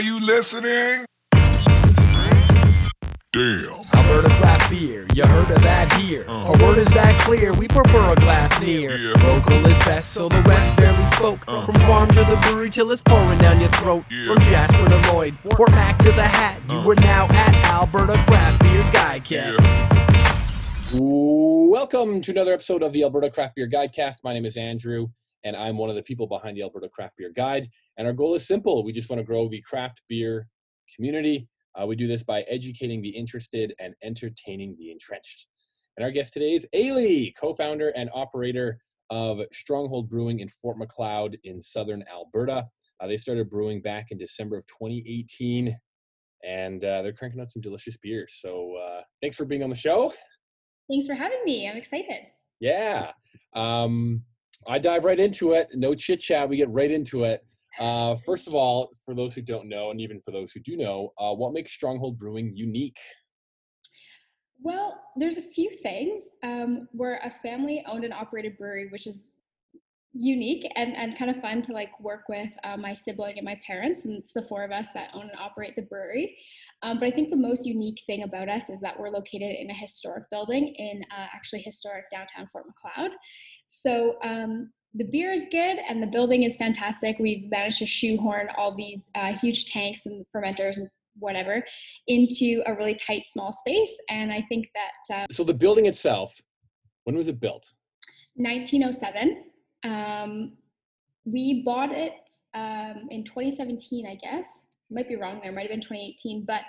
Are you listening? Damn. Alberta craft beer, you heard of that here. Uh. Our word is that clear, we prefer a glass near. Yeah. Local is best, so the rest barely spoke. Uh. From farm to the brewery till it's pouring down your throat. Yeah. From Jasper to Lloyd, Fort Mac to the Hat, you uh. are now at Alberta Craft Beer Guidecast. Yeah. Welcome to another episode of the Alberta Craft Beer Guidecast. My name is Andrew, and I'm one of the people behind the Alberta Craft Beer Guide. And our goal is simple we just want to grow the craft beer community. Uh, we do this by educating the interested and entertaining the entrenched. And our guest today is Ailey, co founder and operator of Stronghold Brewing in Fort Macleod in southern Alberta. Uh, they started brewing back in December of 2018, and uh, they're cranking out some delicious beers. So uh, thanks for being on the show. Thanks for having me. I'm excited. Yeah. Um, I dive right into it. No chit chat. We get right into it. Uh, first of all, for those who don't know, and even for those who do know, uh, what makes Stronghold Brewing unique? Well, there's a few things. Um, we're a family owned and operated brewery, which is unique and, and kind of fun to like work with uh, my sibling and my parents. And it's the four of us that own and operate the brewery. Um, but I think the most unique thing about us is that we're located in a historic building in uh, actually historic downtown Fort Macleod. So um, the beer is good and the building is fantastic. We've managed to shoehorn all these uh, huge tanks and fermenters and whatever into a really tight, small space. And I think that uh, So the building itself, when was it built? 1907, um, we bought it um, in 2017, I guess. Might be wrong there, might have been 2018, but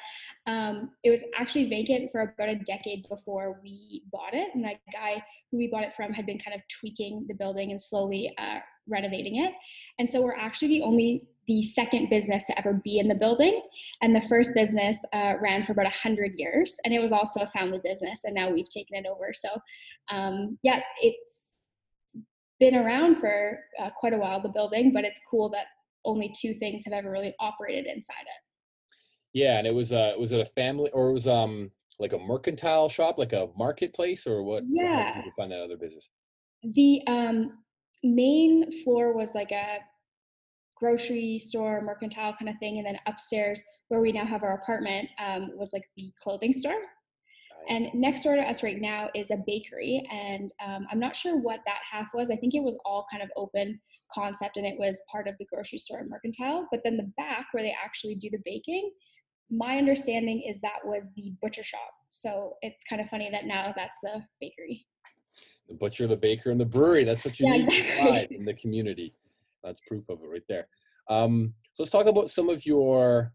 um, it was actually vacant for about a decade before we bought it. And that guy who we bought it from had been kind of tweaking the building and slowly uh, renovating it. And so we're actually the only, the second business to ever be in the building. And the first business uh, ran for about 100 years. And it was also a family business. And now we've taken it over. So, um, yeah, it's been around for uh, quite a while, the building, but it's cool that only two things have ever really operated inside it. Yeah, and it was uh, was it a family or it was um like a mercantile shop, like a marketplace, or what? how Yeah. did you find that other business? The um, main floor was like a grocery store, mercantile kind of thing, and then upstairs, where we now have our apartment, um, was like the clothing store. And next door to us right now is a bakery, and um, I'm not sure what that half was. I think it was all kind of open concept, and it was part of the grocery store and mercantile. But then the back, where they actually do the baking, my understanding is that was the butcher shop. So it's kind of funny that now that's the bakery. the butcher, the baker, and the brewery. That's what you Yeah, need to exactly. in the community. That's proof of it right there. Um, so let's talk about some of your.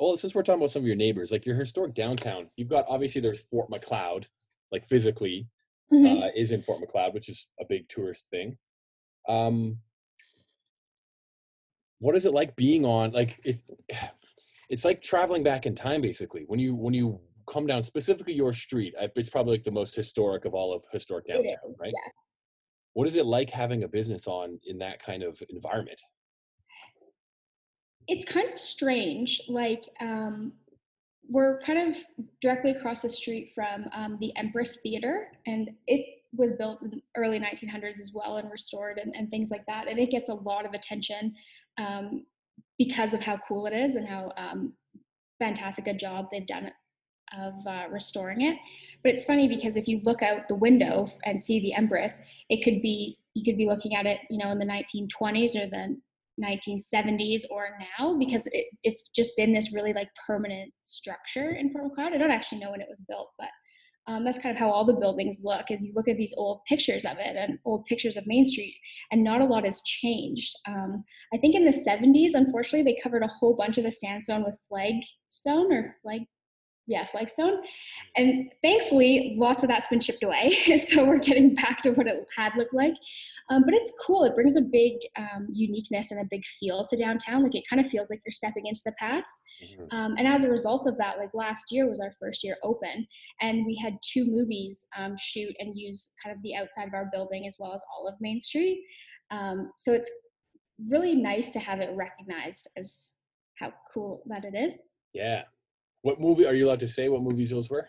Well, since we're talking about some of your neighbors, like your historic downtown, you've got obviously there's Fort Macleod, like physically Mhm. uh, is in Fort Macleod, which is a big tourist thing. Um, what is it like being on like it's it's like traveling back in time basically when you when you come down specifically your street it's probably like the most historic of all of historic downtown right yeah. what is it like having a business on in that kind of environment it's kind of strange. Like um, we're kind of directly across the street from um, the Empress Theater, and it was built in the early 1900s as well and restored and, and things like that. And it gets a lot of attention um, because of how cool it is and how um, fantastic a job they've done of uh, restoring it. But it's funny because if you look out the window and see the Empress, it could be you could be looking at it, you know, in the 1920s or the 1970s or now because it, it's just been this really like permanent structure in Fort Macleod. I don't actually know when it was built, but um, that's kind of how all the buildings look. As you look at these old pictures of it and old pictures of Main Street, and not a lot has changed. Um, I think in the 70s, unfortunately, they covered a whole bunch of the sandstone with flagstone or flag yeah, flagstone. And thankfully, lots of that's been chipped away. so we're getting back to what it had looked like. Um, but it's cool. It brings a big um, uniqueness and a big feel to downtown. Like it kind of feels like you're stepping into the past. Mhm. Um, and as a result of that, like last year was our first year open, and we had two movies um, shoot and use kind of the outside of our building as well as all of Main Street. Um, so it's really nice to have it recognized as how cool that it is. yeah what movie are you allowed to say what movies those were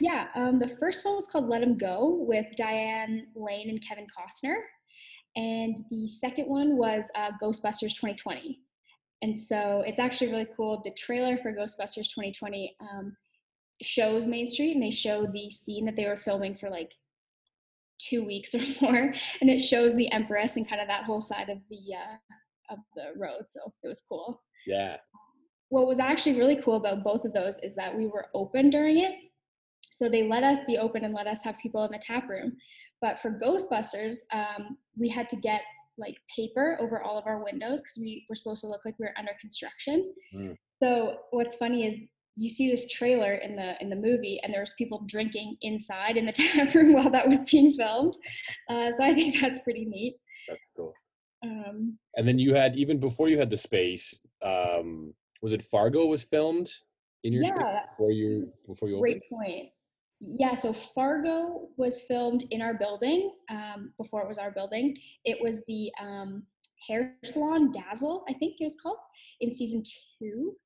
Yeah, um, the first one was called Let Him Go with Diane Lane and Kevin Costner. And the second one was uh, Ghostbusters 2020. and so it's actually really cool. The trailer for Ghostbusters 2020 um, shows Main Street, and they show the scene that they were filming for like two weeks or more, and it shows the Empress and kind of that whole side of the uh, of the road. So it was cool. Yeah. What was actually really cool about both of those is that we were open during it. So they let us be open and let us have people in the tap room. But for Ghostbusters, um, we had to get like paper over all of our windows because we were supposed to look like we were under construction. Mm. So what's funny is you see this trailer in the in the movie and there's people drinking inside in the tap room while that was being filmed uh, so i think that's pretty neat That's cool. um, And then you had even before you had the space. Um, was it Fargo was filmed in your yeah before you before you opened? great point. Yeah so fargo was filmed in our building um, before it was our building. It was the um, hair salon dazzle i think it was called in season two.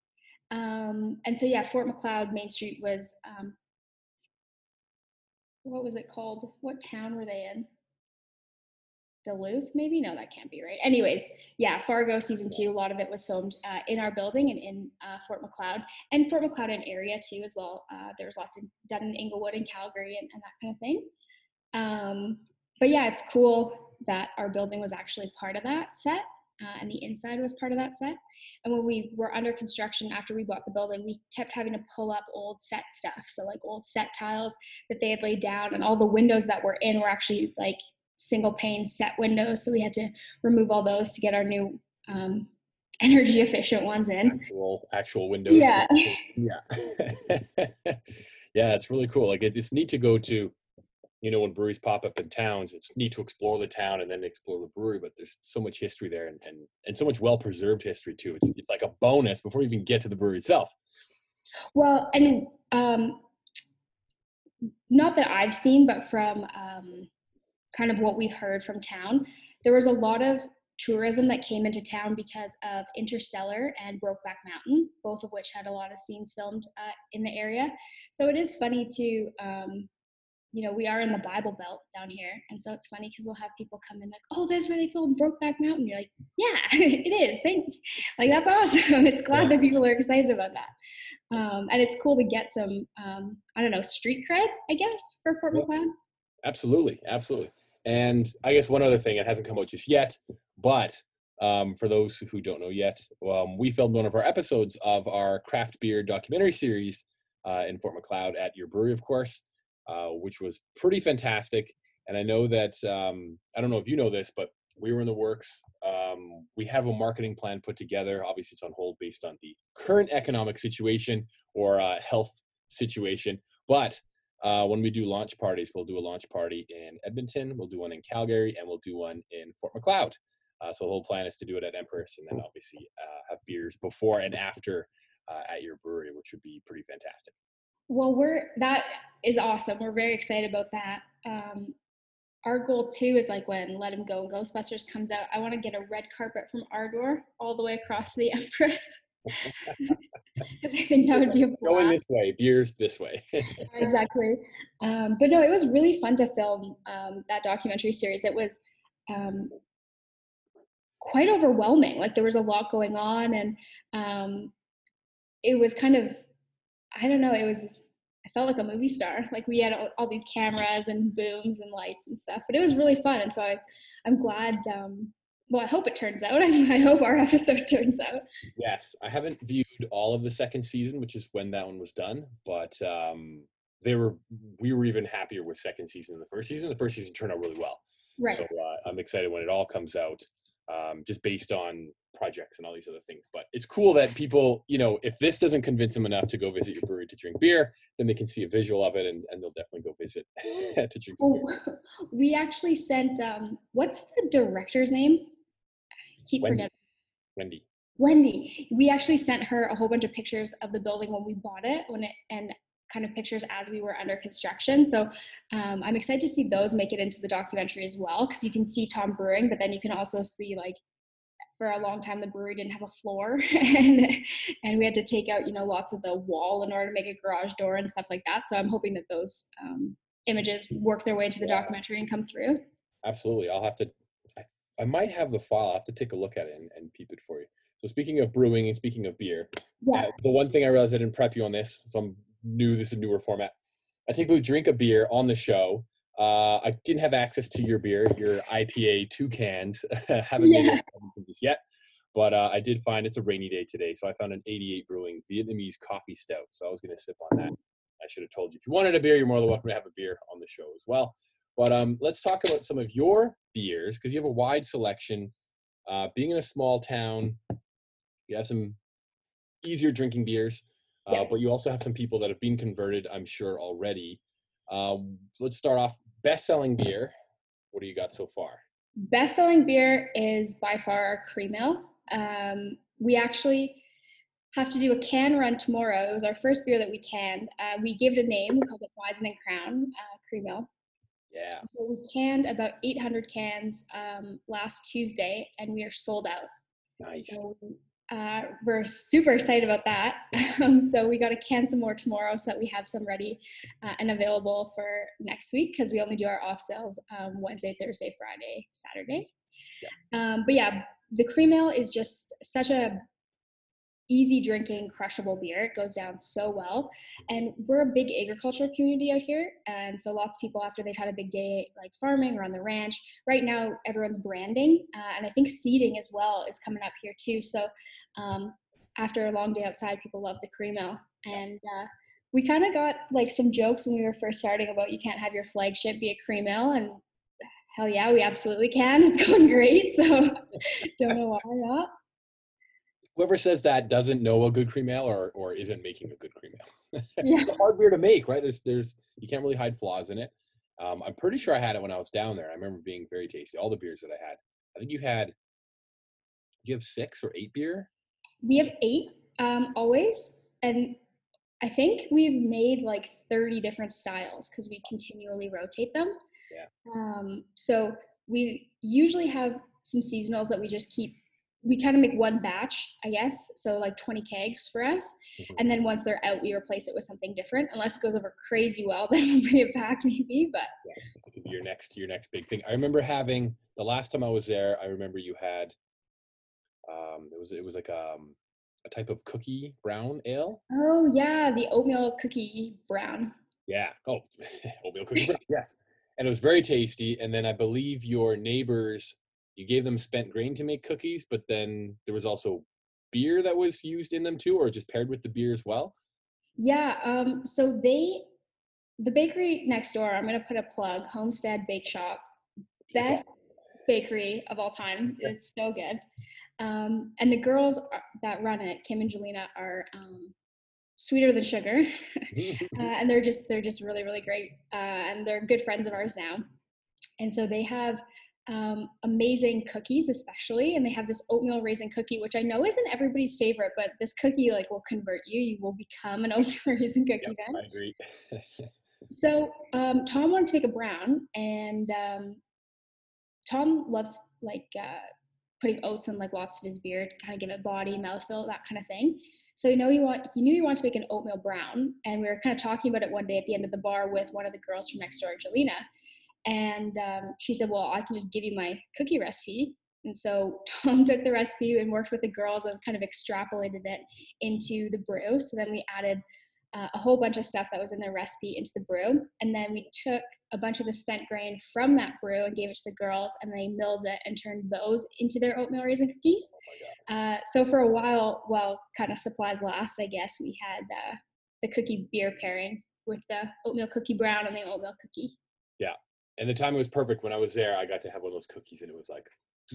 Um, and so yeah fort macleod main street was um, what was it called? What town were they in Duluth, maybe? No, that can't be right. Anyways, yeah, Fargo season two, a lot of it was filmed uh, in our building and in uh, Fort Macleod and Fort Macleod and area too, as well. Uh, there was lots of done in Inglewood and Calgary and, and that kind of thing. Um, but yeah, it's cool that our building was actually part of that set uh, and the inside was part of that set. And when we were under construction after we bought the building, we kept having to pull up old set stuff. So, like old set tiles that they had laid down, and all the windows that were in were actually like single pane set windows. So we had to remove all those to get our new um, energy efficient ones in. Actual actual windows. Yeah. Yeah. yeah, it's really cool. Like it's neat to go to, you know, when breweries pop up in towns, it's neat to explore the town and then explore the brewery. But there's so much history there and and, and so much well preserved history too. It's it's like a bonus before you even get to the brewery itself. Well, and um, not that I've seen, but from um, kind of what we've heard from town, there was a lot of tourism that came into town because of Interstellar and Brokeback Mountain, both of which had a lot of scenes filmed uh, in the area. So it is funny to, um, you know, we are in the Bible Belt down here, and so it's funny because we'll have people come in like, "Oh, this where they filmed Brokeback Mountain." You're like, "Yeah, it is. Thank, like that's awesome. It's glad that people are excited about that." Um, and it's cool to get some, um, I don't know, street cred, I guess, for Fort. Macleod. Absolutely, absolutely. And I guess one other thing, it hasn't come out just yet, but um, for those who don't know yet, um, we filmed one of our episodes of our craft beer documentary series uh, in Fort Macleod at your brewery, of course, uh, which was pretty fantastic. And I know that um, I don't know if you know this, but we were in the works. Um, we have a marketing plan put together. Obviously, it's on hold based on the current economic situation or uh, health situation. But uh, when we do launch parties, we'll do a launch party in Edmonton, we'll do one in Calgary, and we'll do one in Fort Macleod. Uh, so the whole plan is to do it at Empress, and then obviously uh, have beers before and after uh, at your brewery, which would be pretty fantastic. Well, we're that is awesome. We're very excited about that. Um, our goal too is like when Let 'Em Go and Ghostbusters comes out, I want to get a red carpet from our door all the way across the Empress. I think that would be Going this way, beers this way. exactly. Um, but no, it was really fun to film um, that documentary series. It was um, quite overwhelming. Like there was a lot going on, and um, it was kind of, I don't know, it was. I felt like a movie star. Like we had all, all these cameras and booms and lights and stuff, but it was really fun. And so I, I'm glad. Well, I hope it turns out. I hope our episode turns out. yes, I haven't viewed all of the second season, which is when that one was done, but um, they were we were even happier with second season than the first season. The first season turned out really well. Right. So uh, I'm excited when it all comes out, um, just based on projects and all these other things. But it's cool that people, you know, if this doesn't convince them enough to go visit your brewery to drink beer, then they can see a visual of it and, and they'll definitely go visit to drink beer. Oh, we actually sent. Um, what's the director's name? Keep Wendy. forgetting. Wendy. Wendy. We actually sent her a whole bunch of pictures of the building when we bought it, when it and kind of pictures as we were under construction. So um, I'm excited to see those make it into the documentary as well, because you can see Tom Brewing, but then you can also see like for a long time the brewery didn't have a floor and and we had to take out you know lots of the wall in order to make a garage door and stuff like that so i'm hoping that those um, images work their way into the documentary and come through Absolutely. I'll have to, I, I might have the file. I'll have to take a look at it and, and peep it for you. So speaking of brewing and speaking of beer, Yeah. uh, the one thing I realized I didn't prep you on this, so I'm new. This is a newer format. I typically drink a beer on the show. Uh, I didn't have access to your beer, your IPA two cans. Haven't made Yeah. it since this yet, but uh, I did find it's a rainy day today, so I found an 88 Brewing Vietnamese coffee stout. So I was going to sip on that. I should have told you if you wanted a beer, you're more than welcome to have a beer on the show as well. But um, let's talk about some of your beers because you have a wide selection. Uh, being in a small town, you have some easier drinking beers, uh, Yes. but you also have some people that have been converted, I'm sure, already. Um, let's start off best-selling beer. What do you got so far? Best selling beer is by far our cream ale. Um, we actually have to do a can run tomorrow. It was our first beer that we canned. Uh, we gave it a name. We called it Weizen and Crown uh, Cream Ale. Yeah, So we canned about 800 cans um, last Tuesday, and we are sold out. nice. So uh, we're super excited about that. Um, so we got to can some more tomorrow so that we have some ready uh, and available for next week because we only do our off sales um, Wednesday, Thursday, Friday, Saturday. Um, but yeah, the cream ale is just such a easy drinking crushable beer. It goes down so well. And we're a big agricultural community out here. And so lots of people after they've had a big day like farming or on the ranch right now everyone's branding. Uh, and i think seeding as well is coming up here too. So um, after a long day outside people love the cream ale and uh, we kind of got like some jokes when we were first starting about you can't have your flagship be a cream ale. And hell yeah we absolutely can. It's going great. So don't know why not Whoever says that doesn't know a good cream ale or, or isn't making a good cream ale. Yeah. it's a hard beer to make, right? There's there's you can't really hide flaws in it. Um, I'm pretty sure I had it when I was down there. I remember being very tasty. All the beers that I had. I think you had. Do you have six or eight beer? we have eight um, always and i think we've made like 30 different styles because we continually rotate them Yeah. um, so we usually have some seasonals that we just keep we kind of make one batch i guess so like 20 kegs for us Mhm. and then once they're out we replace it with something different unless it goes over crazy well then we'll bring it back maybe but be your next your next big thing. I remember having the last time I was there. I remember you had. Um, it was it was like um a type of cookie brown ale. oh yeah the oatmeal cookie brown Yeah. Oh, oatmeal cookie brown. Yes. And it was very tasty. And then I believe your neighbors, you gave them spent grain to make cookies, but then there was also beer that was used in them too, or just paired with the beer as well. Yeah, um, so they, the bakery next door, I'm gonna put a plug, Homestead Bake Shop, best bakery of all time. It's so good. Um, and the girls are- that run it, Kim and Jelena, are um, sweeter than sugar, uh, and they're just they're just really really great, uh, and they're good friends of ours now. And so they have um, amazing cookies, especially, and they have this oatmeal raisin cookie, which I know isn't everybody's favorite, but this cookie like will convert you. You will become an oatmeal raisin cookie Yep, then. I agree. So um, Tom wanted to make a brown, and um, Tom loves like uh, putting oats in like lots of his beer to kind of give it body, mouthfeel, that kind of thing. So you know he want he knew he wanted to make an oatmeal brown, and we were kind of talking about it one day at the end of the bar with one of the girls from next door, Jelena, and um, she said, "Well, I can just give you my cookie recipe." And so Tom took the recipe and worked with the girls and kind of extrapolated it into the brew. So then we added uh, a whole bunch of stuff that was in the recipe into the brew. And then we took a bunch of the spent grain from that brew and gave it to the girls, and they milled it and turned those into their oatmeal raisin cookies. Uh, so for a while, while kind of supplies last, I guess we had uh, the cookie beer pairing with the oatmeal cookie brown and the oatmeal cookie. And the time was perfect when I was there. I got to have one of those cookies, and it was like,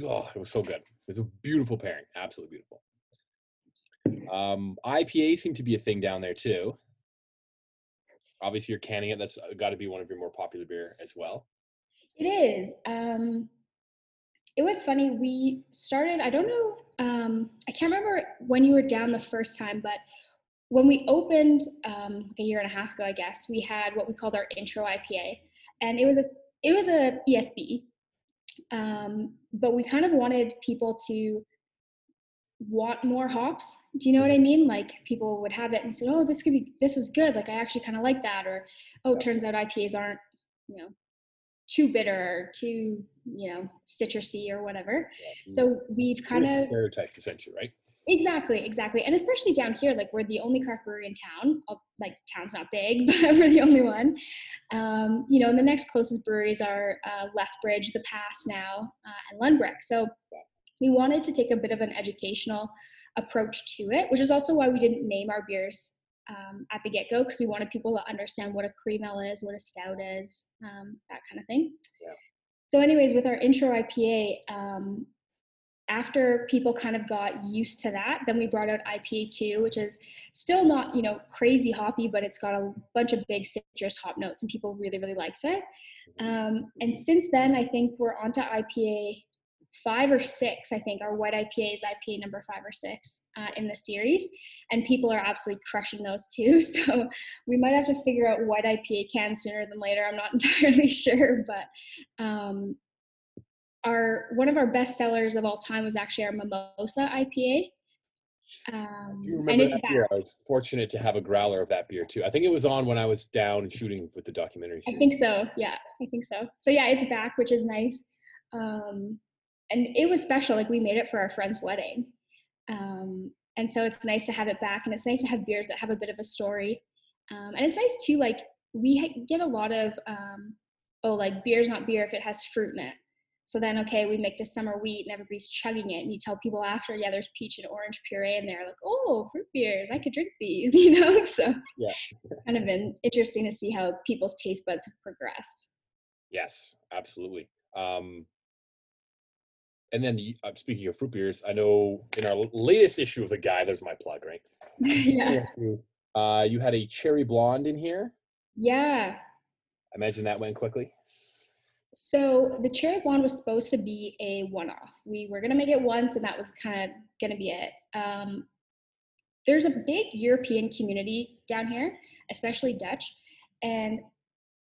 oh, it was so good. It was a beautiful pairing, absolutely beautiful. Um, IPA seem to be a thing down there too. Obviously, you're canning it. That's got to be one of your more popular beer as well. It is. Um, it was funny. We started, I don't know, um, I can't remember when you were down the first time, but when we opened um, a year and a half ago, I guess, we had what we called our intro IPA. And it was a it was a ESB. Um, but we kind of wanted people to want more hops. Do you know what I mean? Like people would have it and said, "Oh, this could be this was good. Like I actually kind of like that." Or, "Oh, it turns out IPAs aren't, you know, too bitter or too, you know, citrusy or whatever." Yeah, So we've kind of stereotypes essentially, right? Exactly, exactly. And especially down here, like we're the only craft brewery in town. Like town's not big, but we're the only one. Um, you know, and the next closest breweries are uh, Lethbridge, The Pass now, uh, and Lundbreck. So we wanted to take a bit of an educational approach to it, which is also why we didn't name our beers um, at the get go because we wanted people to understand what a cream ale is, what a stout is, um, that kind of thing. Yeah. So, anyways, with our intro IPA, um, after people kind of got used to that, then we brought out IPA 2, which is still not, you know, crazy hoppy, but it's got a bunch of big citrus hop notes and people really, really liked it. Um, and since then, I think we're onto IPA five or six, I think, our white IPA is IPA number five or six uh, in the series. And people are absolutely crushing those too. So we might have to figure out white IPA can sooner than later. I'm not entirely sure, but um, our one of our best sellers of all time was actually our Mimosa IPA. Um, Do you and remember it's that beer? I was fortunate to have a growler of that beer too. I think it was on when I was down and shooting with the documentary. I think so. Yeah, I think so. So yeah, it's back, which is nice. Um, and it was special. Like we made it for our friend's wedding, um, and so it's nice to have it back. And it's nice to have beers that have a bit of a story. Um, and it's nice too. Like we get a lot of um, oh, like beer's not beer if it has fruit in it. So then, okay, we make this summer wheat and everybody's chugging it, and you tell people after, yeah, there's peach and orange puree, and they're like, oh, fruit beers, I could drink these, you know. So Yeah. kind of been interesting to see how people's taste buds have progressed. Yes, absolutely. Um, and then the- uh, speaking of fruit beers, I know in our latest issue of the guy, there's my plug, right? yeah. Uh, you had a cherry blonde in here. Yeah. I imagine that went quickly. So the cherry blonde was supposed to be a one-off. We were gonna make it once, and that was kind of gonna be it. Um, there's a big European community down here, especially Dutch, and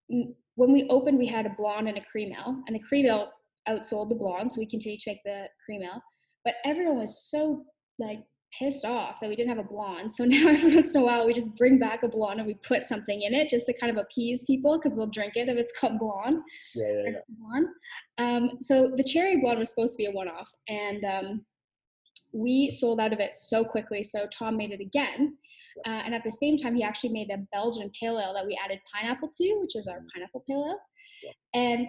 when we opened, we had a blonde and a cream ale, and the cream ale outsold the blonde, so we continued to make the cream ale. But everyone was so like pissed off that we didn't have a blonde. So now every once in a while we just bring back a blonde and we put something in it just to kind of appease people because they'll drink it if it's called blonde. Yeah, yeah, or blonde. Um, so the cherry blonde was supposed to be a one-off, and um, we sold out of it so quickly. So Tom made it again, uh, and at the same time, he actually made a Belgian pale ale that we added pineapple to, which is our pineapple pale ale. And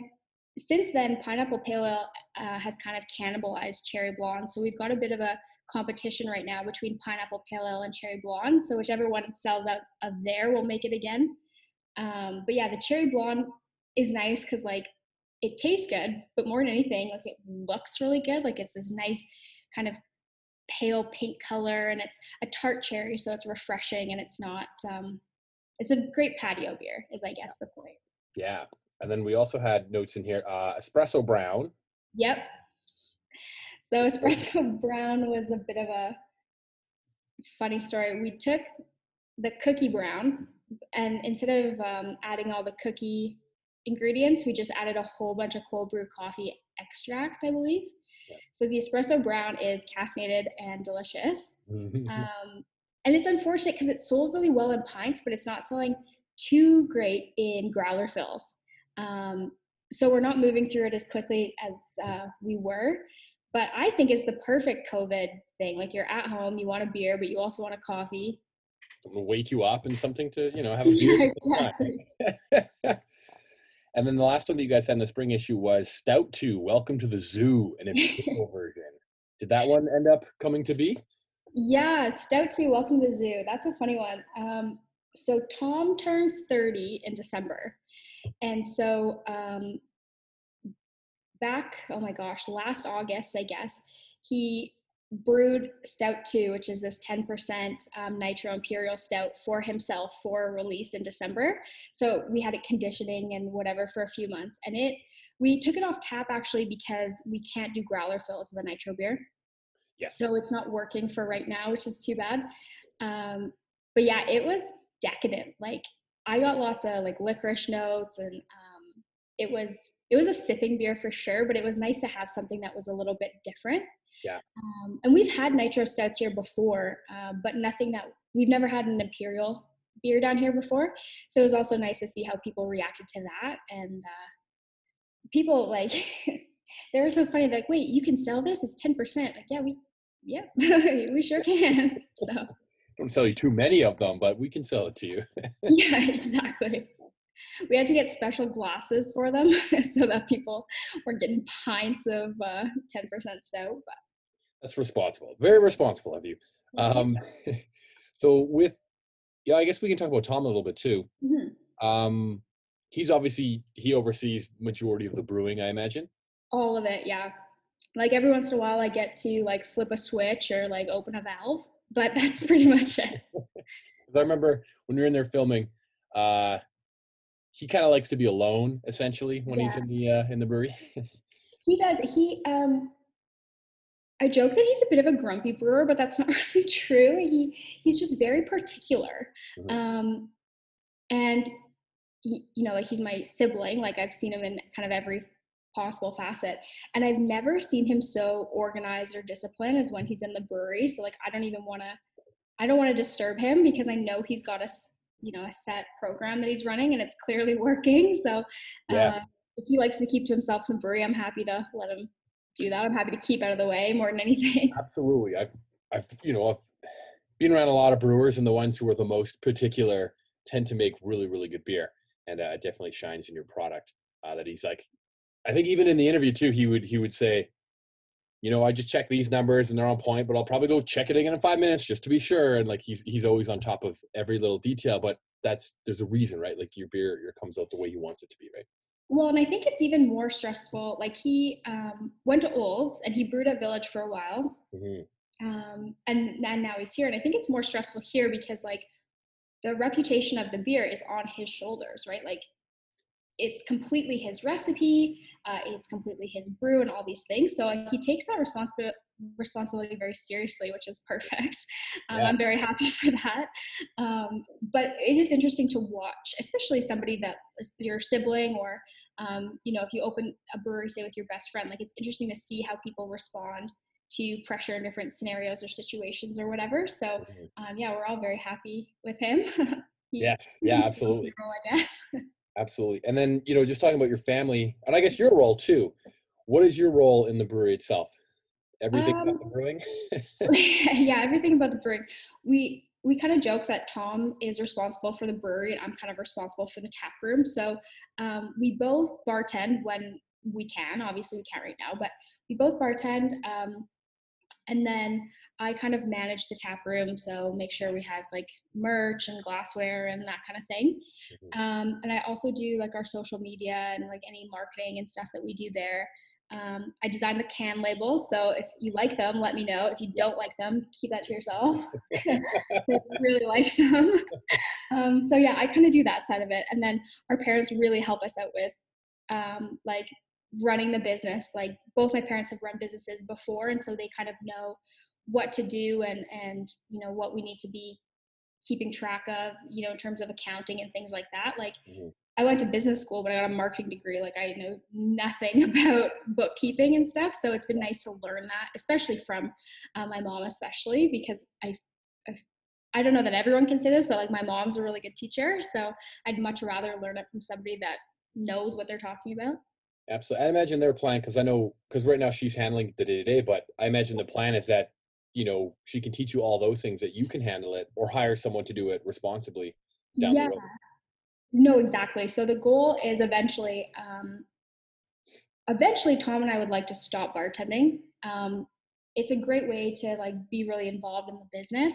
since then, pineapple pale ale uh, has kind of cannibalized cherry blonde. So we've got a bit of a competition right now between pineapple pale ale and cherry blonde. So whichever one sells out of there will make it again. Um, but yeah, the cherry blonde is nice because like it tastes good, but more than anything, like it looks really good. Like it's this nice kind of pale pink color, and it's a tart cherry, so it's refreshing and it's not. Um, it's a great patio beer, is I guess the point. yeah. And then we also had notes in here. Uh, espresso brown. Yep. So espresso brown was a bit of a funny story. We took the cookie brown, and instead of um, adding all the cookie ingredients, we just added a whole bunch of cold brew coffee extract, I believe. So the espresso brown is caffeinated and delicious. Um, and it's unfortunate because it sold really well in pints, but it's not selling too great in growler fills. Um, so we're not moving through it as quickly as uh, we were. But I think it's the perfect COVID thing. Like you're at home, you want a beer, but you also want a coffee. I'm gonna wake you up and something to you know have a beer. Yeah, time. and then the last one that you guys had in the spring issue was Stout Two. Welcome to the Zoo, an imperial version. Did that one end up coming to be? Yeah, Stout 2, Welcome to the Zoo. That's a funny one. Um, so Tom turned 30 in December. And so um, back, oh my gosh, last August, I guess, he brewed Stout 2, which is this 10% um, Nitro Imperial Stout for himself for release in December. So we had it conditioning and whatever for a few months. And it, we took it off tap actually because we can't do growler fills of the Nitro beer Yes. so it's not working for right now which is too bad um, but yeah it was decadent like i got lots of like licorice notes and um, it was it was a sipping beer for sure but it was nice to have something that was a little bit different Yeah. um, and we've had nitro stouts here before uh, but nothing that we've never had an imperial beer down here before so it was also nice to see how people reacted to that and uh, people like they were so funny like wait you can sell this it's 10% like yeah we yeah, we sure can. So Don't sell you too many of them, but we can sell it to you. yeah, exactly. We had to get special glasses for them so that people weren't getting pints of uh, 10% stout. But That's responsible. Very responsible of you. Um, so with, yeah, I guess we can talk about Tom a little bit too. Mhm. Um, he's obviously he oversees majority of the brewing, I imagine. all of it, yeah. Like every once in a while, I get to like flip a switch or like open a valve, but that's pretty much it. I remember when we were in there filming, uh, he kind of likes to be alone essentially when he's in the uh, in the brewery. He does. He um I joke that he's a bit of a grumpy brewer, but that's not really true. He he's just very particular. Mhm. Um and he, you know, like he's my sibling, like I've seen him in kind of every possible facet. And I've never seen him so organized or disciplined as when he's in the brewery. So like I don't even want to I don't want to disturb him because I know he's got a you know a set program that he's running and it's clearly working. So Yeah. uh, if he likes to keep to himself in the brewery, I'm happy to let him do that. I'm happy to keep out of the way more than anything. Absolutely. I've I've you know I've been around a lot of brewers, and the ones who are the most particular tend to make really really good beer, and uh, it definitely shines in your product. Uh, that he's like, I think even in the interview too, he would he would say, you know, I just check these numbers and they're on point, but I'll probably go check it again in five minutes just to be sure. And like he's he's always on top of every little detail, but that's there's a reason, right? Like your beer your comes out the way you wants it to be, right? Well, and I think it's even more stressful. Like he um, went to Olds and he brewed at Village for a while, Mhm. um, and, and now he's here. And I think it's more stressful here because like the reputation of the beer is on his shoulders, right? Like it's completely his recipe, uh, it's completely his brew, and all these things. So he takes that responsibility responsibility very seriously, which is perfect. Um, Yeah. I'm very happy for that. Um, but it is interesting to watch, especially somebody that is your sibling or um, you know, if you open a brewery, say with your best friend, like it's interesting to see how people respond to pressure in different scenarios or situations or whatever. So um, yeah, we're all very happy with him. He- Yes, yeah, absolutely. I guess. Absolutely. And then, you know, just talking about your family and I guess your role too. What is your role in the brewery itself? Everything about the Um, brewing? yeah, everything about the brewing. We we kind of joke that Tom is responsible for the brewery and I'm kind of responsible for the tap room. So um, we both bartend when we can. Obviously, we can't right now, but we both bartend. Um, and then I kind of manage the tap room, so make sure we have like merch and glassware and that kind of thing. Mhm. Um, and I also do like our social media and like any marketing and stuff that we do there. Um, I design the can labels, so if you like them, let me know. If you don't like them, keep that to yourself. really like them. Um, so yeah, I kind of do that side of it, and then our parents really help us out with um, like running the business. Like both my parents have run businesses before, and so they kind of know what to do and and you know what we need to be keeping track of, you know, in terms of accounting and things like that. Like Mhm. I went to business school, but I got a marketing degree. Like I know nothing about bookkeeping and stuff. So it's been nice to learn that, especially from uh, my mom, especially because I, I, I don't know that everyone can say this, but like my mom's a really good teacher. So I'd much rather learn it from somebody that knows what they're talking about. Absolutely. I imagine their plan, because I know, because right now she's handling the day to day, but I imagine the plan is that, you know, she can teach you all those things that you can handle it or hire someone to do it responsibly down yeah. the road. No, exactly. So the goal is eventually, um, eventually, Tom and I would like to stop bartending. Um, it's a great way to like be really involved in the business,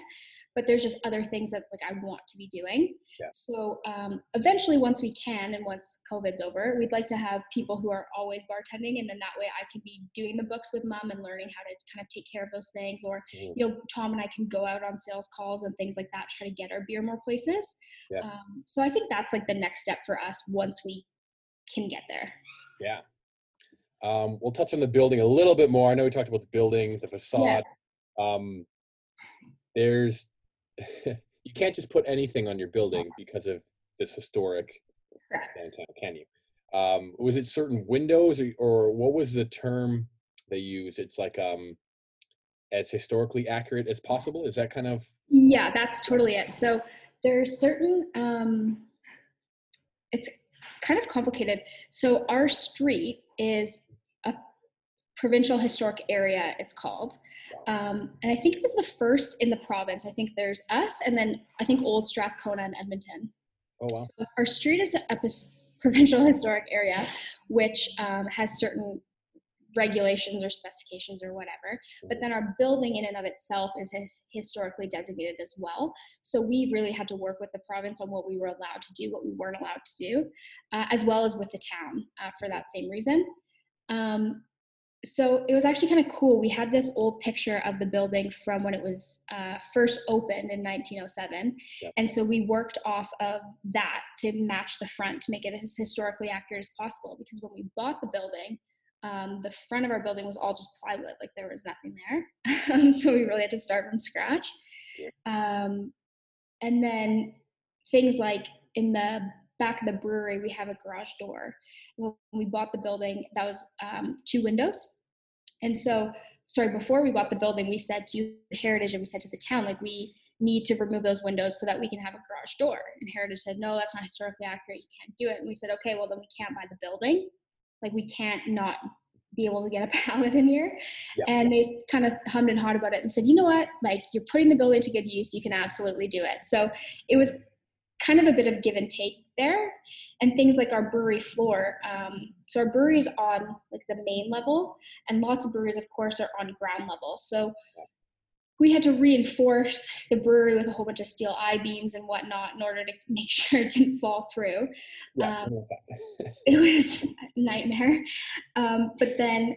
but there's just other things that like I want to be doing. Yeah. So um, eventually, once we can, and once COVID's over, we'd like to have people who are always bartending, and then that way I can be doing the books with mom and learning how to kind of take care of those things. Or Mhm. you know, Tom and I can go out on sales calls and things like that, try to get our beer more places. Yeah. Um, so I think that's like the next step for us once we can get there. Yeah. Um, we'll touch on the building a little bit more. I know we talked about the building, the facade. Um, there's, you can't just put anything on your building because of this historic Correct. downtown, can you? Um, was it certain windows or, or what was the term they used? It's like um, as historically accurate as possible. Is that kind of Yeah, that's totally it. So there's certain um it's kind of complicated. So our street is provincial historic area. It's called, um, and I think it was the first in the province. I think there's us, and then I think Old Strathcona and Edmonton. Oh wow. So our street is a provincial historic area, which um, has certain regulations or specifications or whatever. But then our building in and of itself is his- historically designated as well. So we really had to work with the province on what we were allowed to do, what we weren't allowed to do, uh, as well as with the town uh, for that same reason. Um, so it was actually kind of cool. We had this old picture of the building from when it was uh, first opened in 1907. Yep. And so we worked off of that to match the front to make it as historically accurate as possible. Because when we bought the building, um, the front of our building was all just plywood, like there was nothing there. So we really had to start from scratch. Um, and then things like in the back of the brewery, we have a garage door. When we bought the building, that was um, two windows. And so, sorry, before we bought the building, we said to Heritage and we said to the town, like, we need to remove those windows so that we can have a garage door. And Heritage said, no, that's not historically accurate. You can't do it. And we said, okay, well, then we can't buy the building. Like, we can't not be able to get a pallet in here. And they kind of hummed and hawed about it and said, you know what? Like, you're putting the building to good use. You can absolutely do it. So it was kind of a bit of give and take there and things like our brewery floor um, so our brewery is on like the main level and lots of breweries of course are on ground level so we had to reinforce the brewery with a whole bunch of steel i-beams and whatnot in order to make sure it didn't fall through Yeah. Um, I know that. it was a nightmare um, but then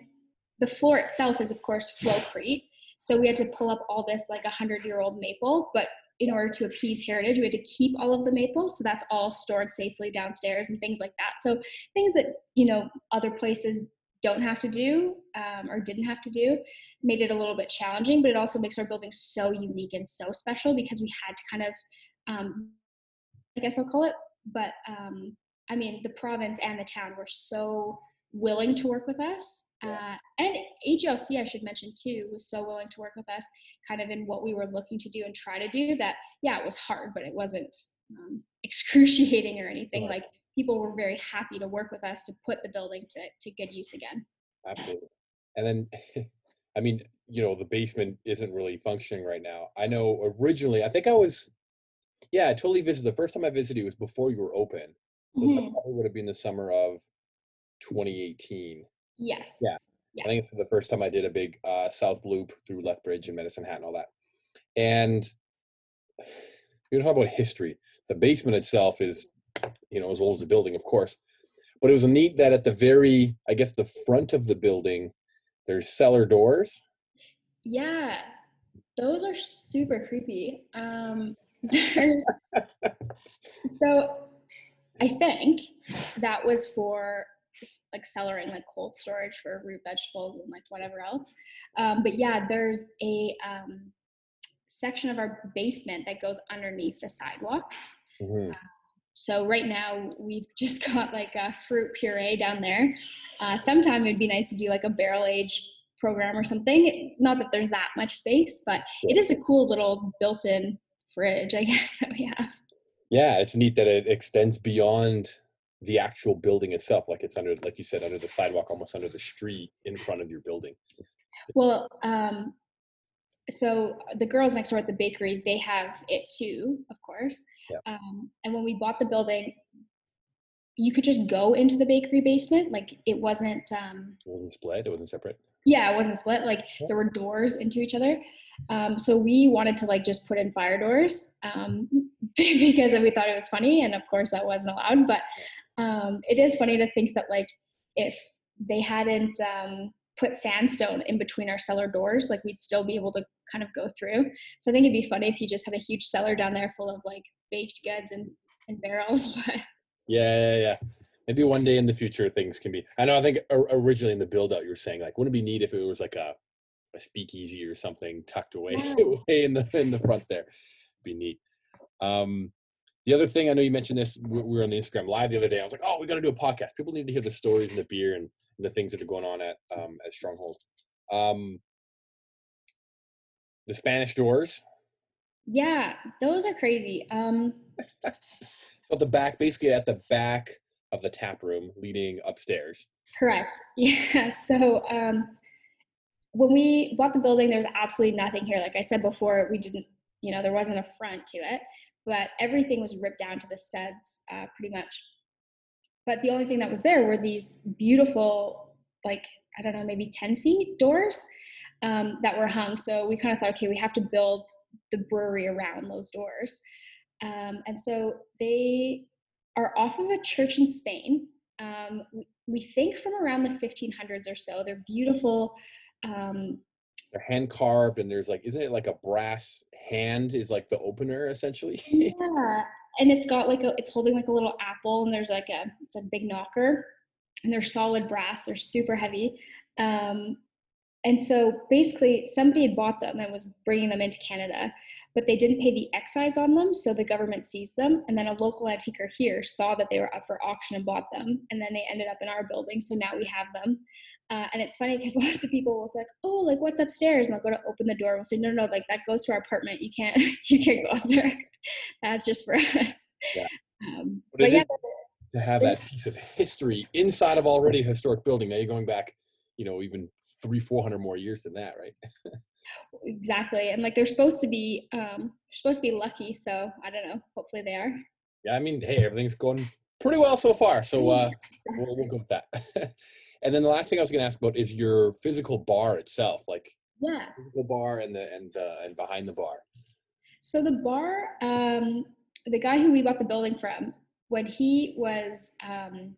the floor itself is of course flowcrete so we had to pull up all this like a hundred year old maple but in order to appease heritage we had to keep all of the maples so that's all stored safely downstairs and things like that. So things that you know other places don't have to do um, or didn't have to do made it a little bit challenging but it also makes our building so unique and so special because we had to kind of um, i guess i'll call it but um, i mean the province and the town were so willing to work with us uh, and AGLC, I should mention too, was so willing to work with us kind of in what we were looking to do and try to do that, yeah, it was hard, but it wasn't um, excruciating or anything. Right. Like people were very happy to work with us to put the building to, to good use again. Absolutely. And then, I mean, you know, the basement isn't really functioning right now. I know originally, I think I was, yeah, I totally visited. The first time I visited was before you were open. So that Mhm. probably would have been the summer of 2018. Yes. Yeah. Yeah. I think it's the first time I did a big uh, South Loop through Lethbridge and Medicine Hat and all that. And you're talking about history. The basement itself is, you know, as old as the building, of course. But it was neat that at the very, I guess, the front of the building, there's cellar doors. Yeah, those are super creepy. Um, there's- so I think that was for like and like cold storage for root vegetables and like whatever else. Um, but yeah, there's a um, section of our basement that goes underneath the sidewalk. Mhm. So right now we've just got like a fruit puree down there. Uh, sometime it'd be nice to do like a barrel age program or something. Not that there's that much space, but it is a cool little built-in fridge, I guess that we have. Yeah, it's neat that it extends beyond the actual building itself. Like it's under, like you said, under the sidewalk, almost under the street in front of your building. Well, um, so the girls next door at the bakery, they have it too, of course. Yeah. Um, and when we bought the building, you could just go into the bakery basement. Like it wasn't. Um, It wasn't split. It wasn't separate. yeah, it wasn't split. Like Yeah. there were doors into each other. Um, so we wanted to like just put in fire doors um, because we thought it was funny, and of course that wasn't allowed. But um, it is funny to think that like if they hadn't um, put sandstone in between our cellar doors, like we'd still be able to kind of go through. So I think it'd be funny if you just had a huge cellar down there full of like baked goods and, and barrels. Yeah, yeah, yeah. Maybe one day in the future things can be. I know. I think originally in the build out, you were saying like, wouldn't it be neat if it was like a, a speakeasy or something tucked away Yeah. way in the in the front there? Be neat. Um, the other thing I know you mentioned this. We we were on the Instagram live the other day. I was like, oh, we got to do a podcast. People need to hear the stories and the beer and the things that are going on at um, at Stronghold. Um, the Spanish doors. yeah, those are crazy. Um, So at the back, basically at the back of the tap room leading upstairs. Correct. Yeah. So um, when we bought the building, there was absolutely nothing here. Like I said before, we didn't, you know, there wasn't a front to it, but everything was ripped down to the studs, uh, pretty much. But the only thing that was there were these beautiful, like I don't know, maybe ten feet doors um, that were hung. So we kind of thought, okay, we have to build the brewery around those doors. Um, and so they are off of a church in Spain. Um, we, we think from around the 1500s or so. They're beautiful. Um, They're hand carved, and there's like, isn't it like a brass hand? Is like the opener essentially? yeah, and it's got like a, it's holding like a little apple, and there's like a, it's a big knocker, and they're solid brass. They're super heavy. Um, and so basically, somebody had bought them and was bringing them into Canada, but they didn't pay the excise on them, so the government seized them. And then a local antiquer here saw that they were up for auction and bought them, and then they ended up in our building. So now we have them. Uh, and it's funny because lots of people will say, like, "Oh, like what's upstairs?" And I'll go to open the door and we'll say, "No, no, like that goes to our apartment. You can't, you can't go up there. That's just for us." Yeah. Um, But but yeah, to have that piece of history inside of already a historic building. Now you're going back, you know, even three, four hundred more years than that, right? exactly. And like they're supposed to be, um, supposed to be lucky. So I don't know. Hopefully they are. Yeah, I mean, hey, everything's going pretty well so far. So uh, we'll, we'll go with that. And then the last thing I was going to ask about is your physical bar itself, like Yeah. physical bar and the and the and behind the bar. So the bar, um, the guy who we bought the building from, when he was um,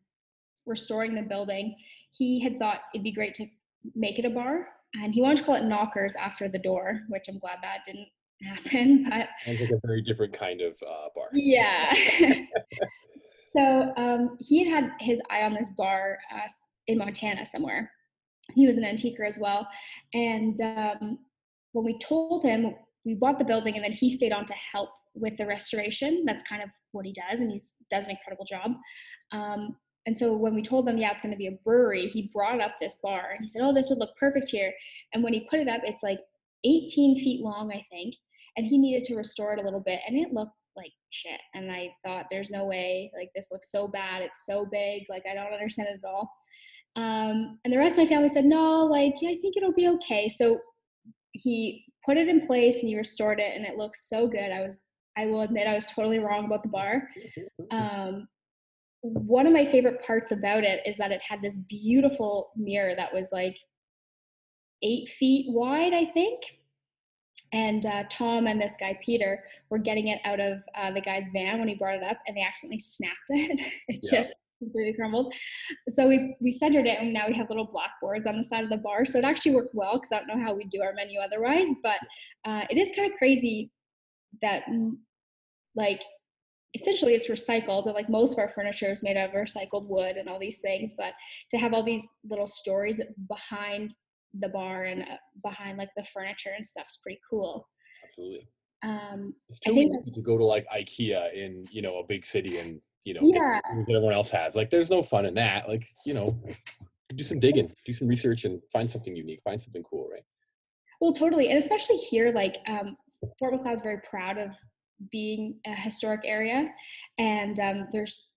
restoring the building, he had thought it'd be great to make it a bar, and he wanted to call it Knockers after the door, which I'm glad that didn't happen. But Sounds like a very different kind of uh, bar. yeah. so um, he had had his eye on this bar uh, in Montana somewhere. He was an antiquer as well, and um, when we told him we bought the building, and then he stayed on to help with the restoration. That's kind of what he does, and he does an incredible job. Um, and so when we told them, yeah, it's going to be a brewery, he brought up this bar and he said, oh, this would look perfect here. And when he put it up, it's like 18 feet long, I think, and he needed to restore it a little bit, and it looked like shit. And I thought, there's no way, like this looks so bad. It's so big, like I don't understand it at all. Um, and the rest of my family said, no, like yeah, I think it'll be okay. So he put it in place and he restored it, and it looks so good. I was, I will admit, I was totally wrong about the bar. Um, one of my favorite parts about it is that it had this beautiful mirror that was like eight feet wide, I think. And uh, Tom and this guy Peter were getting it out of uh, the guy's van when he brought it up, and they accidentally snapped it. it Yeah. just completely crumbled. So we we centered it, and now we have little blackboards on the side of the bar. So it actually worked well because I don't know how we do our menu otherwise. But uh, it is kind of crazy that mm, like essentially it's recycled and like most of our furniture is made out of recycled wood and all these things but to have all these little stories behind the bar and uh, behind like the furniture and stuff's pretty cool Absolutely. um It's too easy to go to like IKEA in you know a big city and you know Yeah. things that everyone else has. Like, there's no fun in that. Like, you know, do some digging, do some research, and find something unique, find something cool, right? well totally and especially here like um fort macleod's very proud of being a historic area and um there's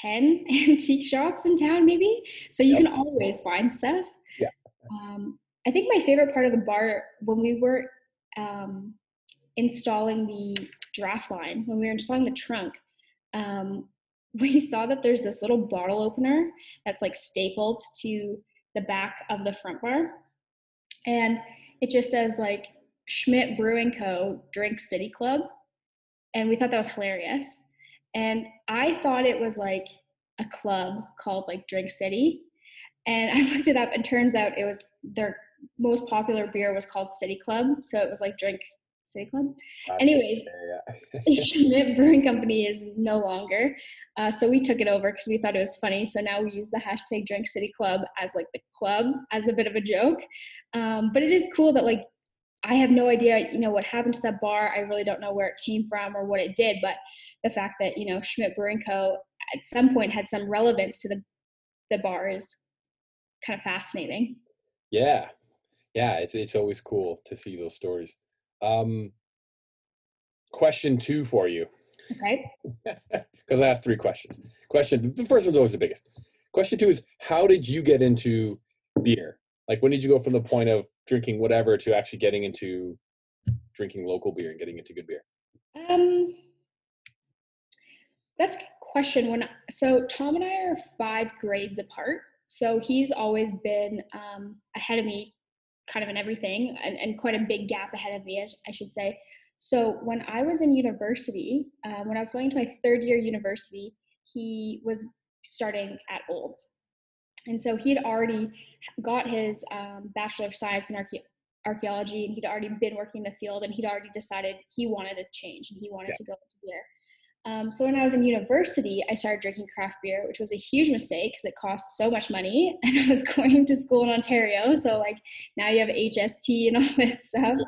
10 antique shops in town maybe so you Yep. can always find stuff Yeah. um, i think my favorite part of the bar when we were um, installing the draft line when we were installing the trunk um, we saw that there's this little bottle opener that's like stapled to the back of the front bar and it just says like schmidt brewing co. Drink city club and we thought that was hilarious and i thought it was like a club called like drink city and i looked it up and turns out it was their most popular beer was called city club so it was like drink city club Anyways. Yeah. Schmidt Brewing Company is no longer. Uh, so we took it over because we thought it was funny. So now we use the hashtag Drink City Club as like the club as a bit of a joke. Um, but it is cool that like I have no idea, you know, what happened to that bar. I really don't know where it came from or what it did. But the fact that you know Schmidt Brewing Co. at some point had some relevance to the the bar is kind of fascinating. Yeah, yeah, it's it's always cool to see those stories. Um, question two for you, Okay. because I asked three questions. Question the first one's always the biggest. Question two is how did you get into beer? Like when did you go from the point of drinking whatever to actually getting into drinking local beer and getting into good beer? Um, that's a good question. When so Tom and I are five grades apart, so he's always been um, ahead of me, kind of in everything, and, and quite a big gap ahead of me, I should say. So when I was in university, um, when I was going to my third year university, he was starting at Olds, and so he'd already got his um, bachelor of science in archae- archaeology, and he'd already been working in the field, and he'd already decided he wanted a change and he wanted yeah. to go into beer. Um, so when I was in university, I started drinking craft beer, which was a huge mistake because it cost so much money, and I was going to school in Ontario. So like now you have HST and all this stuff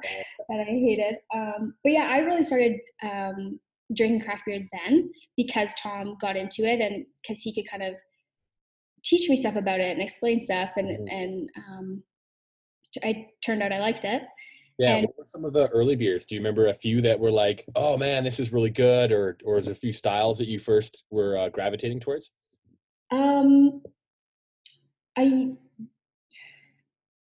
that I hated. Um, but yeah, I really started um, drinking craft beer then because Tom got into it and because he could kind of teach me stuff about it and explain stuff, and mm-hmm. and um, I turned out I liked it. Yeah, and, what were some of the early beers? Do you remember a few that were like, "Oh man, this is really good," or or is there a few styles that you first were uh, gravitating towards? Um, I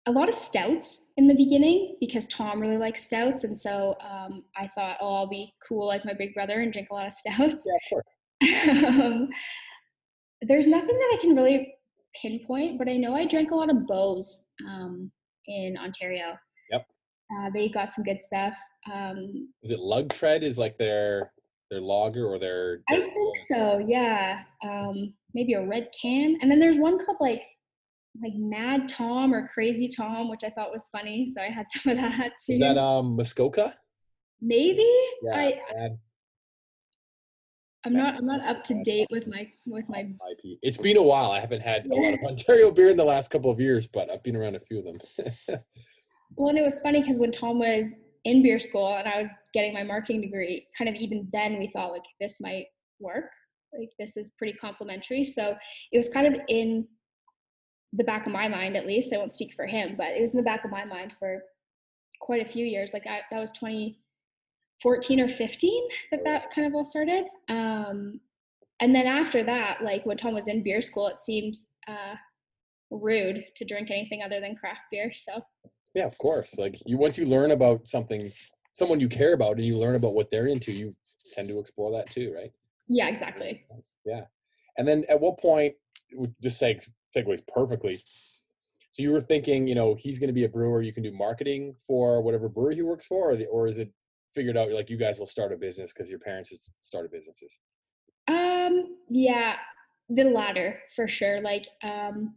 a lot of stouts in the beginning because Tom really likes stouts, and so um, I thought, "Oh, I'll be cool like my big brother and drink a lot of stouts." Yeah, of course. um, there's nothing that I can really pinpoint, but I know I drank a lot of Beau's um, in Ontario. Uh, they got some good stuff. Um, is it Lug Tread? Is like their their lager or their? their I think so. Yeah. Um, maybe a red can, and then there's one called like like Mad Tom or Crazy Tom, which I thought was funny. So I had some of that too. Is that um Muskoka? Maybe. Yeah. I, bad. I'm not. I'm not up to date with my with my. IP. It's been a while. I haven't had yeah. a lot of Ontario beer in the last couple of years, but I've been around a few of them. Well, and it was funny because when Tom was in beer school and I was getting my marketing degree, kind of even then we thought like this might work. Like this is pretty complementary. So it was kind of in the back of my mind, at least. I won't speak for him, but it was in the back of my mind for quite a few years. Like I, that was 2014 or 15 that that kind of all started. Um, and then after that, like when Tom was in beer school, it seemed uh, rude to drink anything other than craft beer. So yeah, of course. Like you once you learn about something, someone you care about, and you learn about what they're into, you tend to explore that too, right? Yeah, exactly. Yeah. And then at what point, just seg- segues perfectly. So you were thinking, you know, he's going to be a brewer. You can do marketing for whatever brewery he works for, or, the, or is it figured out like you guys will start a business because your parents started businesses? Um. Yeah, the latter for sure. Like, um,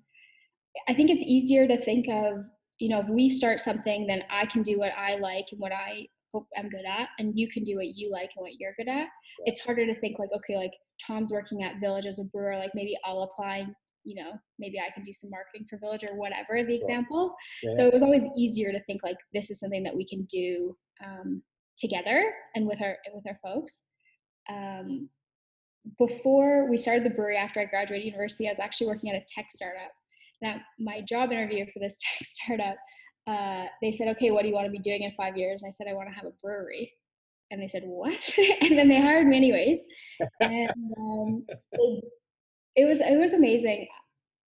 I think it's easier to think of you know, if we start something, then I can do what I like and what I hope I'm good at, and you can do what you like and what you're good at. Yeah. It's harder to think like, okay, like Tom's working at Village as a brewer, like maybe I'll apply, you know, maybe I can do some marketing for Village or whatever the example. Yeah. So it was always easier to think like this is something that we can do um, together and with our with our folks. Um, before we started the brewery after I graduated university, I was actually working at a tech startup now, my job interview for this tech startup, uh, they said, okay, what do you want to be doing in five years? And I said, I want to have a brewery. And they said, what? and then they hired me anyways. and um, it, it was it was amazing.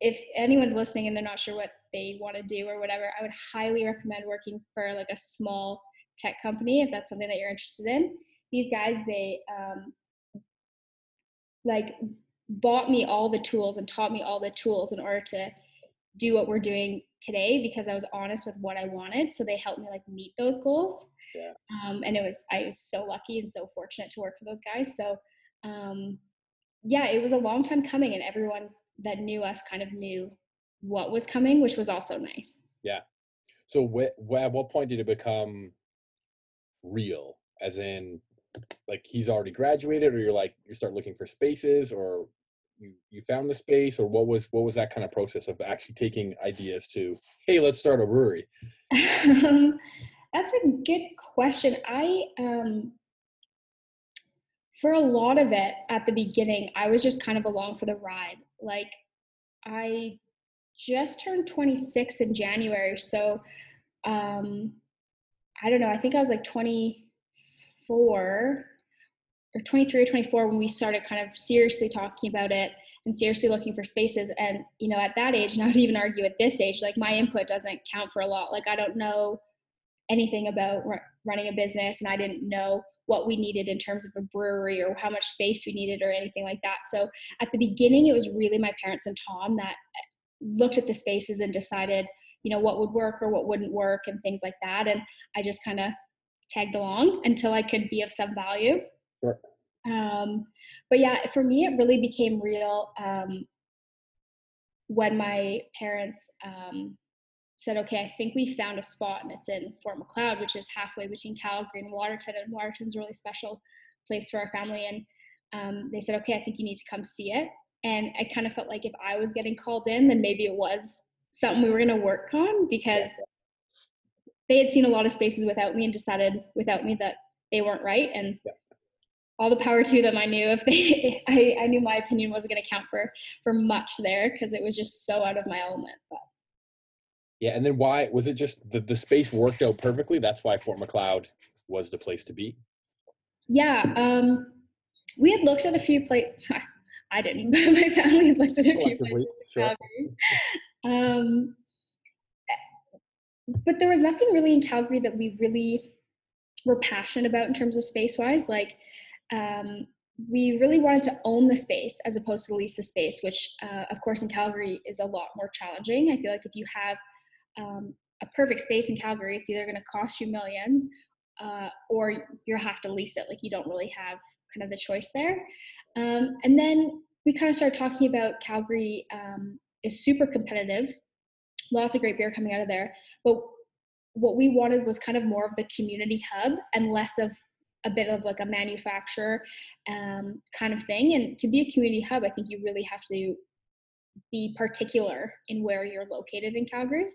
If anyone's listening and they're not sure what they want to do or whatever, I would highly recommend working for like a small tech company if that's something that you're interested in. These guys, they um, like bought me all the tools and taught me all the tools in order to do what we're doing today because I was honest with what I wanted. So they helped me like meet those goals. Yeah. Um, and it was I was so lucky and so fortunate to work for those guys. So um, yeah, it was a long time coming, and everyone that knew us kind of knew what was coming, which was also nice. Yeah. So wh- wh- at what point did it become real? As in, like he's already graduated, or you're like you start looking for spaces, or you you found the space or what was what was that kind of process of actually taking ideas to hey let's start a brewery that's a good question. I um for a lot of it at the beginning i was just kind of along for the ride. Like i just turned 26 in january so um i don't know i think i was like 24 or 23 or 24 when we started kind of seriously talking about it and seriously looking for spaces. And you know, at that age, and I would even argue at this age, like my input doesn't count for a lot. Like I don't know anything about running a business, and I didn't know what we needed in terms of a brewery or how much space we needed or anything like that. So at the beginning, it was really my parents and Tom that eh, looked at the spaces and decided, you know, what would work or what wouldn't work and things like that. And I just kind of tagged along until I could be of some value. Sure. Um, but yeah, for me, it really became real um, when my parents um, said, okay, I think we found a spot and it's in Fort Macleod, which is halfway between Calgary and Waterton. And Waterton's a really special place for our family. And um, they said, okay, I think you need to come see it. And I kind of felt like if I was getting called in, then maybe it was something we were going to work on because they had seen a lot of spaces without me and decided without me that they weren't right. And yeah. All the power to them. I knew if they, I, I knew my opinion wasn't going to count for for much there because it was just so out of my element. But yeah, and then why was it just the, the space worked out perfectly? That's why Fort Macleod was the place to be. Yeah, um, we had looked at a few places. I didn't, but my family had looked at a few places. Sure. Um, but there was nothing really in Calgary that we really were passionate about in terms of space wise. Like, um, we really wanted to own the space as opposed to lease the space, which, uh, of course, in Calgary is a lot more challenging. I feel like if you have um, a perfect space in Calgary, it's either going to cost you millions uh, or you'll have to lease it. Like you don't really have kind of the choice there. Um, and then we kind of started talking about Calgary um, is super competitive, lots of great beer coming out of there. But what we wanted was kind of more of the community hub and less of a bit of like a manufacturer um, kind of thing. And to be a community hub, I think you really have to be particular in where you're located in Calgary.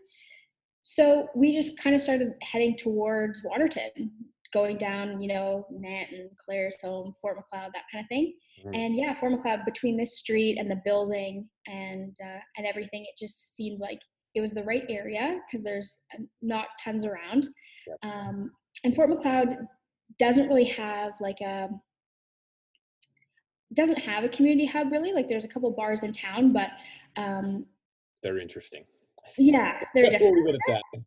So we just kind of started heading towards Waterton, going down, you know, Nanton, Claresholm, Fort Macleod, that kind of thing. Mm-hmm. And yeah, Fort Macleod between this street and the building and uh, and everything, it just seemed like it was the right area because there's uh, not tons around. Yep. Um, and Fort Macleod doesn't really have like a doesn't have a community hub really. Like there's a couple bars in town, but um, they're interesting. Yeah, they're different.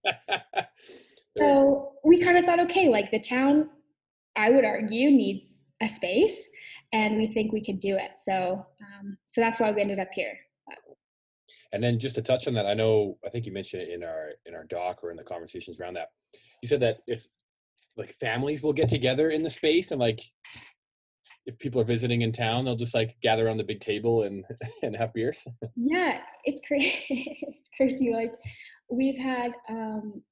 so we kind of thought, okay, like the town, I would argue needs a space, and we think we could do it. So, um, so that's why we ended up here. And then just to touch on that, I know I think you mentioned it in our in our doc or in the conversations around that. You said that if like families will get together in the space and like if people are visiting in town, they'll just like gather around the big table and and have beers. Yeah, it's crazy. it's crazy. Like we've had um,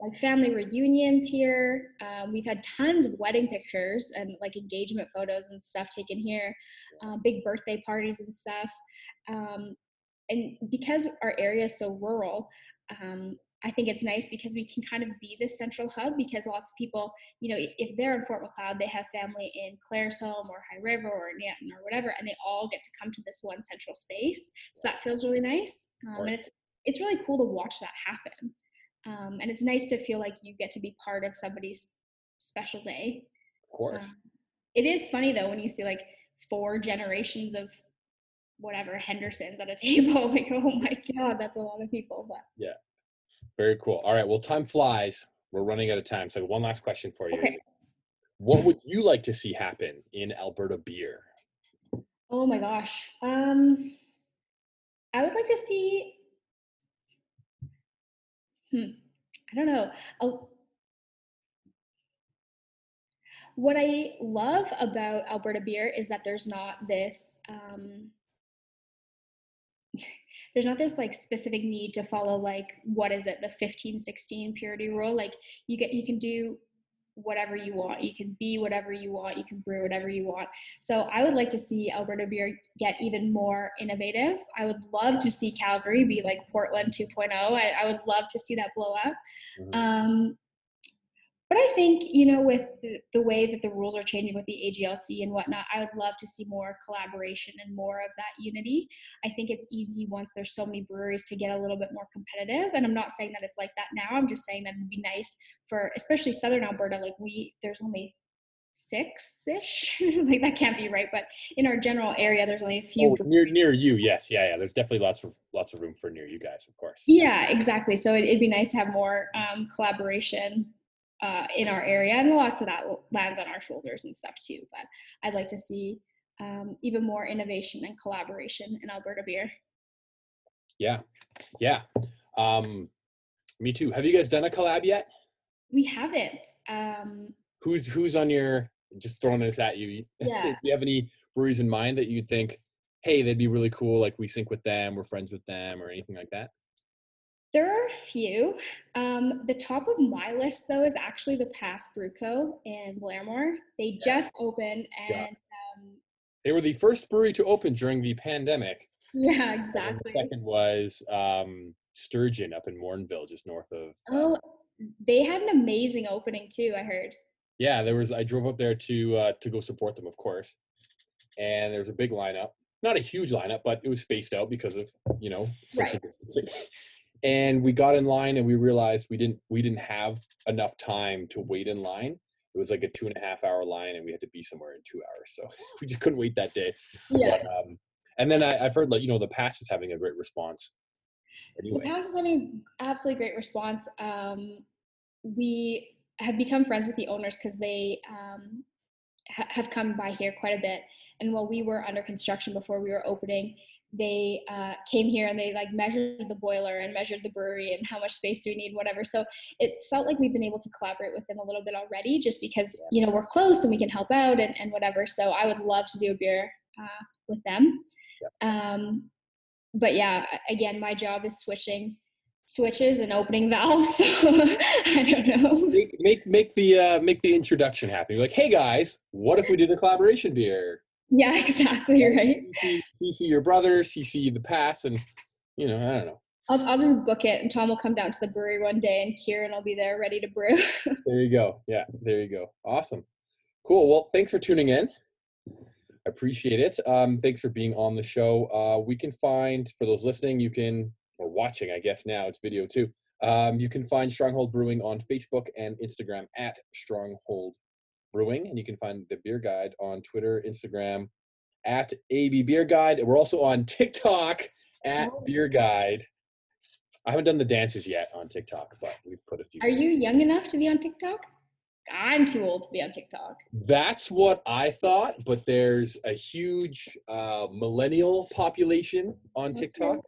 like family reunions here. Um, we've had tons of wedding pictures and like engagement photos and stuff taken here. Uh, big birthday parties and stuff. Um, and because our area is so rural, um, I think it's nice because we can kind of be this central hub because lots of people, you know, if they're in Fort Macleod, they have family in Claresholm or High River or Nanton or whatever, and they all get to come to this one central space. So that feels really nice. Um, and it's it's really cool to watch that happen. Um, and it's nice to feel like you get to be part of somebody's special day. Of course. Um, it is funny though when you see like four generations of whatever Hendersons at a table. like, oh my god, that's a lot of people. But yeah, very cool. All right. Well, time flies. We're running out of time. So one last question for you. Okay. What would you like to see happen in Alberta beer? Oh my gosh. Um I would like to see hmm, I don't know. I'll, what I love about Alberta beer is that there's not this um, there's not this like specific need to follow like what is it the 15 16 purity rule like you get you can do whatever you want you can be whatever you want you can brew whatever you want. So i would like to see alberta beer get even more innovative. I would love to see calgary be like portland 2.0 i, I would love to see that blow up. Mm-hmm. um, but I think, you know, with the, the, way that the rules are changing with the AGLC and whatnot, I would love to see more collaboration and more of that unity. I think it's easy once there's so many breweries to get a little bit more competitive. And I'm not saying that it's like that now. I'm just saying that it'd be nice for, especially Southern Alberta. Like we, there's only six-ish. like that can't be right, but in our general area, there's only a few. Oh, near near you, yes, yeah, yeah. There's definitely lots of lots of room for near you guys, of course. Yeah, exactly. So it, would be nice to have more um, collaboration uh, in our area, and lots of that lands on our shoulders and stuff too. But I'd like to see um, even more innovation and collaboration in Alberta beer. Yeah, yeah. Um, me too. Have you guys done a collab yet? We haven't. Um, who's who's on your just throwing this at you? Yeah. Do you have any breweries in mind that you'd think, hey, they'd be really cool? Like we sync with them, we're friends with them, or anything like that? There are a few. Um, the top of my list, though, is actually the Pass Brew Co. in Blairmore. They just opened, and Yes. um, They were the first brewery to open during the pandemic. yeah, exactly. the second was um, Sturgeon up in Morinville, just north of. uh, Oh, they had an amazing opening too. I heard. Yeah, there was. I drove up there to uh, to go support them, of course, and there was a big lineup. Not a huge lineup, but it was spaced out because of you know social Right. distancing. And we got in line, and we realized we didn't we didn't have enough time to wait in line. It was like a two and a half hour line, and we had to be somewhere in two hours. So we just couldn't wait that day. Yeah, But, um, and then I, I've heard like you know the pass is having a great response. the Pass is having absolutely great response. Um, we have become friends with the owners because they um, ha- have come by here quite a bit. And while we were under construction before we were opening, they uh, came here and they like measured the boiler and measured the brewery and how much space do we need, whatever. So it's felt like we've been able to collaborate with them a little bit already, just because you know we're close and we can help out and, and whatever. So I would love to do a beer uh, with them. Um, but yeah, again, my job is switching switches and opening valves. So I don't know. make make make the uh, make the introduction happen. You're like, hey guys, what if we did a collaboration beer? Yeah, exactly right. CC, CC your brother, CC the pass, and you know, I don't know. I'll, I'll just book it and Tom will come down to the brewery one day and Kieran will be there ready to brew. There you go. Yeah, there you go. Awesome. Cool. Well, thanks for tuning in. I appreciate it. Um, thanks for being on the show. Uh, we can find for those listening, you can or watching, I guess now it's video too. Um, you can find Stronghold Brewing on Facebook and Instagram at Stronghold Brewing, and you can find the Beer Guide on Twitter, Instagram at AB Beer Guide. We're also on TikTok at Oh. Beer Guide. I haven't done the dances yet on TikTok, but we've put a few. Are you young enough to be on TikTok? I'm too old to be on TikTok. That's what I thought, but there's a huge uh, millennial population on TikTok.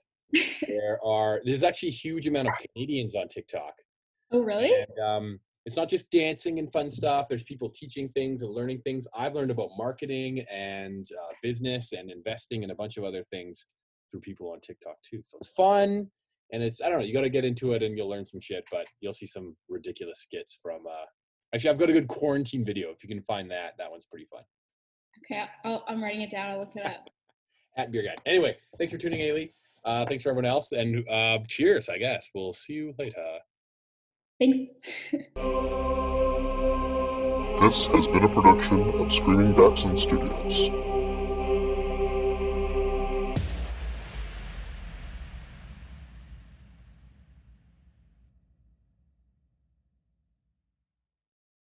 There are there's actually a huge amount of Canadians on TikTok, Oh, really? and um, it's not just dancing and fun stuff. There's people teaching things and learning things. I've learned about marketing and uh, business and investing and a bunch of other things through people on TikTok too. So it's fun, and it's I don't know. You got to get into it and you'll learn some shit, but you'll see some ridiculous skits from. Uh, actually, I've got a good quarantine video. If you can find that, that one's pretty fun. Okay, I'll, I'm writing it down. I'll look it up. at Beer guy. Anyway, thanks for tuning in, Ailey. Uh, thanks for everyone else, and uh, cheers. I guess we'll see you later. Thanks. This has been a production of Screaming Dachshund Studios.